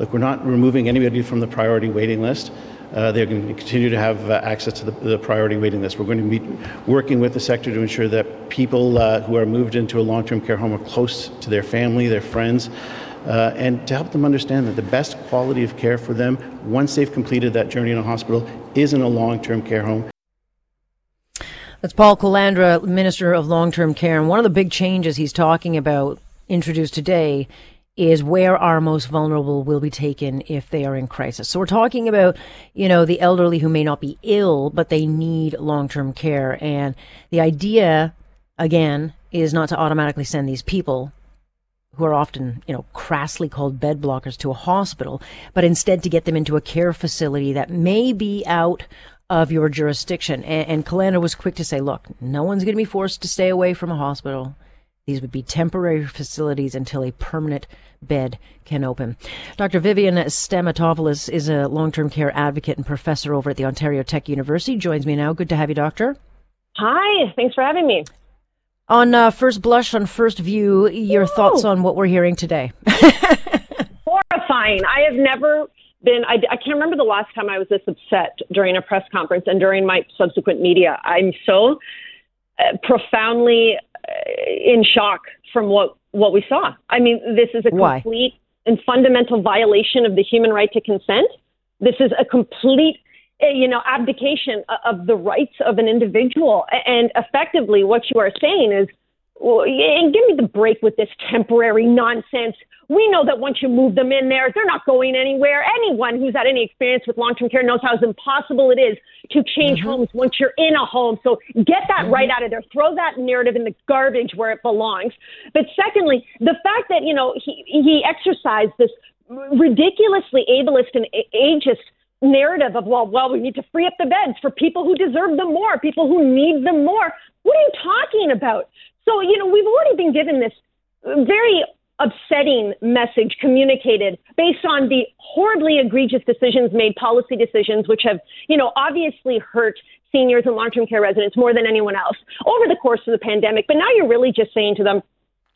look, we're not removing anybody from the priority waiting list. Uh, they're going to continue to have uh, access to the, the, priority waiting list. We're going to be working with the sector to ensure that people uh, who are moved into a long term care home are close to their family, their friends, uh, and to help them understand that the best quality of care for them, once they've completed that journey in a hospital, is in a long term care home. That's Paul Calandra, Minister of Long Term Care. And one of the big changes he's talking about introduced today is where our most vulnerable will be taken if they are in crisis. So we're talking about, you know, the elderly who may not be ill, but they need long-term care. And the idea, again, is not to automatically send these people who are often, you know, crassly called bed blockers to a hospital, but instead to get them into a care facility that may be out of your jurisdiction. And, and was quick to say, look, no one's going to be forced to stay away from a hospital. These would be temporary facilities until a permanent bed can open. Dr. Vivian Stamatopoulos is a long term care advocate and professor over at the Ontario Tech University. Joins me now. Good to have you, Doctor. Hi, thanks for having me. On uh, first blush, on first view, your Ooh. thoughts on what we're hearing today? Horrifying. I have never been, I, I can't remember the last time I was this upset during a press conference and during my subsequent media. I'm so uh, profoundly in shock from what what we saw. I mean, this is a Why? complete and fundamental violation of the human right to consent. This is a complete eh, you know abdication of the rights of an individual and effectively what you are saying is well, and give me the break with this temporary nonsense. We know that once you move them in there, they're not going anywhere. Anyone who's had any experience with long term care knows how impossible it is to change mm-hmm. homes once you're in a home. So get that mm-hmm. right out of there. Throw that narrative in the garbage where it belongs. But secondly, the fact that, you know, he, he exercised this ridiculously ableist and ageist narrative of well well we need to free up the beds for people who deserve them more people who need them more what are you talking about so, you know, we've already been given this very upsetting message communicated based on the horribly egregious decisions made, policy decisions, which have, you know, obviously hurt seniors and long term care residents more than anyone else over the course of the pandemic. But now you're really just saying to them,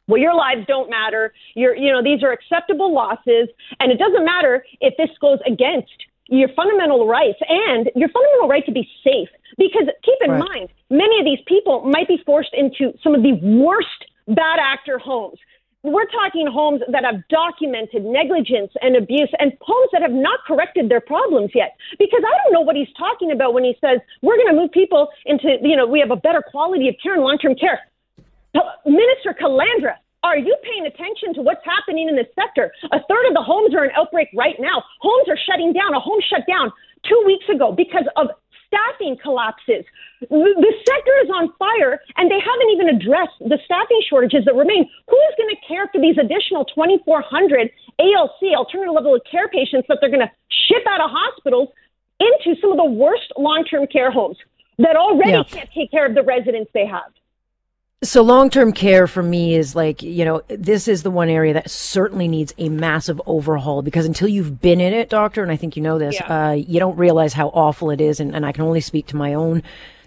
well, your lives don't matter. You're, you know, these are acceptable losses, and it doesn't matter if this goes against your fundamental rights and your fundamental right to be safe. Because keep in right. mind, many of these people might be forced into some of the worst bad actor homes. We're talking homes that have documented negligence and abuse and homes that have not corrected their problems yet. Because I don't know what he's talking about when he says we're going to move people into, you know, we have a better quality of care and long term care. Minister Calandra, are you paying attention to what's happening in this sector? A third of the homes are in outbreak right now. Homes are shutting down. A home shut down two weeks ago because of staffing collapses. The sector is on fire, and they haven't even addressed the staffing shortages that remain. Who is going to care for these additional 2,400 ALC, alternative level of care patients, that they're going to ship out of hospitals into some of the worst long term care homes that already yeah. can't take care of the residents they have? So long term care for me is like, you know, this is the one area that certainly needs a massive overhaul because until you've been in it, doctor, and I think you know this, yeah. uh, you don't realize how awful it is. And, and I can only speak to my own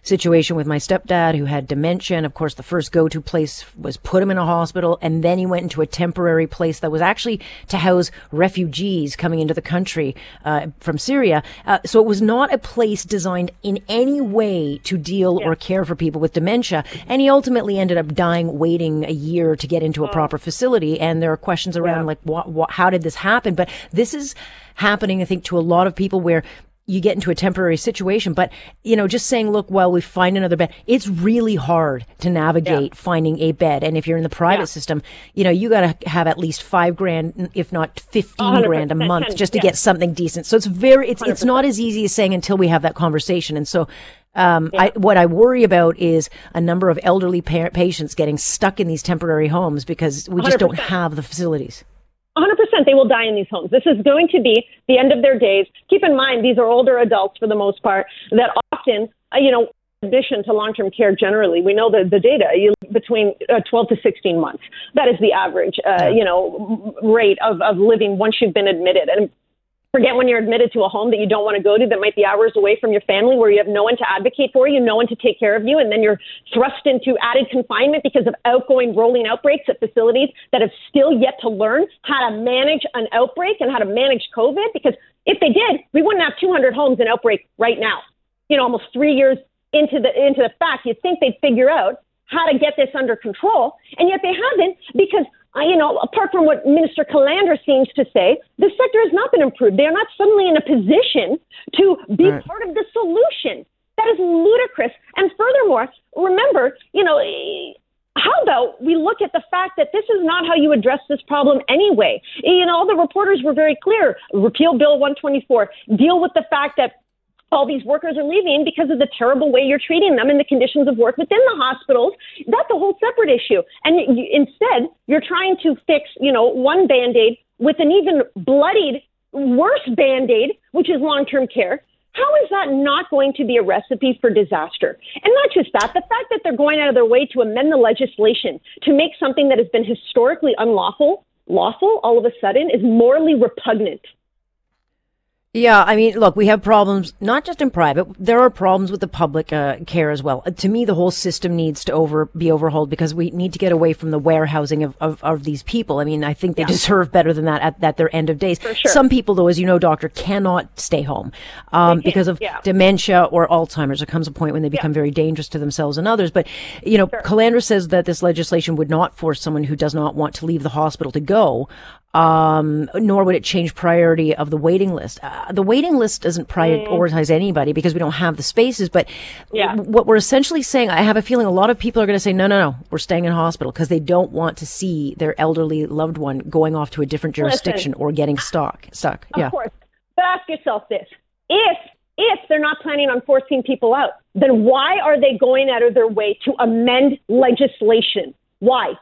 situation with my stepdad who had dementia. And of course, the first go to place was put him in a hospital. And then he went into a temporary place that was actually to house refugees coming into the country uh, from Syria. Uh, so it was not a place designed in any way to deal yeah. or care for people with dementia. And he ultimately ended up dying waiting a year to get into a oh. proper facility. And there are questions around yeah. like, what, what, how did this happen? But this is happening, I think, to a lot of people where you get into a temporary situation. But, you know, just saying, look, while we find another bed, it's really hard to navigate yeah. finding a bed. And if you're in the private yeah. system, you know, you got to have at least five grand, if not 15 grand a month just to yeah. get something decent. So it's very, it's, 100%. it's not as easy as saying until we have that conversation. And so, um, I, what I worry about is a number of elderly pa- patients getting stuck in these temporary homes because we just do not have the facilities. 100% they will die in these homes. This is going to be the end of their days. Keep in mind, these are older adults for the most part that often, uh, you know, addition to long-term care generally, we know the, the data you, between uh, 12 to 16 months. That is the average, uh, you know, rate of, of living once you've been admitted. And Forget when you're admitted to a home that you don't want to go to that might be hours away from your family where you have no one to advocate for you, no one to take care of you, and then you're thrust into added confinement because of outgoing rolling outbreaks at facilities that have still yet to learn how to manage an outbreak and how to manage COVID. Because if they did, we wouldn't have 200 homes in outbreak right now. You know, almost three years into the into the fact, you'd think they'd figure out how to get this under control, and yet they haven't because Uh, you know, apart from what Minister Calandra seems to say, the sector has not been improved. They are not suddenly in a position to be right. part of the solution. That is ludicrous. And furthermore, remember, you know, how about we look at the fact that this is not how you address this problem anyway? You know, all the reporters were very clear. Repeal Bill 124. Deal with the fact that all these workers are leaving because of the terrible way you're treating them and the conditions of work within the hospitals. That's a whole separate issue. And you, instead, you're trying to fix, you know, one band aid with an even bloodied, worse band aid, which is long term care. How is that not going to be a recipe for disaster? And not just that, the fact that they're going out of their way to amend the legislation to make something that has been historically unlawful lawful all of a sudden is morally repugnant. Yeah, I mean, look, we have problems not just in private. There are problems with the public uh, care as well. Uh, to me, the whole system needs to over be overhauled because we need to get away from the warehousing of, of, of these people. I mean, I think they yeah. deserve better than that at, at their end of days. Sure. Some people, though, as you know, doctor, cannot stay home um, because of yeah. dementia or Alzheimer's. There comes a point when they become yeah. very dangerous to themselves and others. But you know, sure. Calandra says that this legislation would not force someone who does not want to leave the hospital to go um, nor would it change priority of the waiting list. Uh, the waiting list doesn't prioritize mm. anybody because we don't have the spaces. But yeah. what we're essentially saying, I have a feeling a lot of people are going to say, no, no, no, we're staying in hospital because they don't want to see their elderly loved one going off to a different jurisdiction Listen, or getting stuck. Stuck. Of yeah. course. But ask yourself this: if if they're not planning on forcing people out, then why are they going out of their way to amend legislation? Why?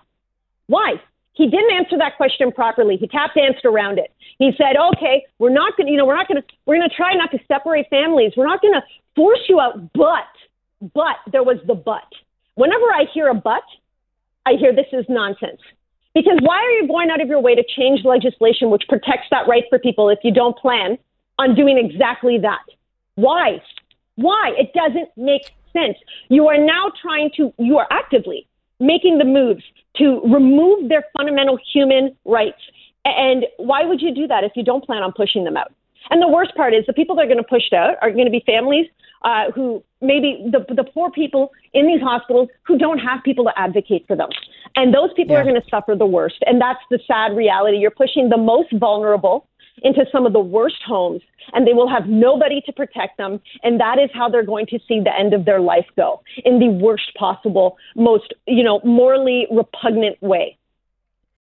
Why? He didn't answer that question properly. He tap danced around it. He said, "Okay, we're not going to, you know, we're not going to, we're going to try not to separate families. We're not going to force you out, but, but there was the but. Whenever I hear a but, I hear this is nonsense. Because why are you going out of your way to change legislation which protects that right for people if you don't plan on doing exactly that? Why? Why? It doesn't make sense. You are now trying to, you are actively making the moves to remove their fundamental human rights. And why would you do that if you don't plan on pushing them out? And the worst part is the people that are going to push out are going to be families uh, who maybe the, the poor people in these hospitals who don't have people to advocate for them. And those people yeah. are going to suffer the worst. And that's the sad reality. You're pushing the most vulnerable into some of the worst homes and they will have nobody to protect them. And that is how they're going to see the end of their life go in the worst possible, most, you know, morally repugnant way.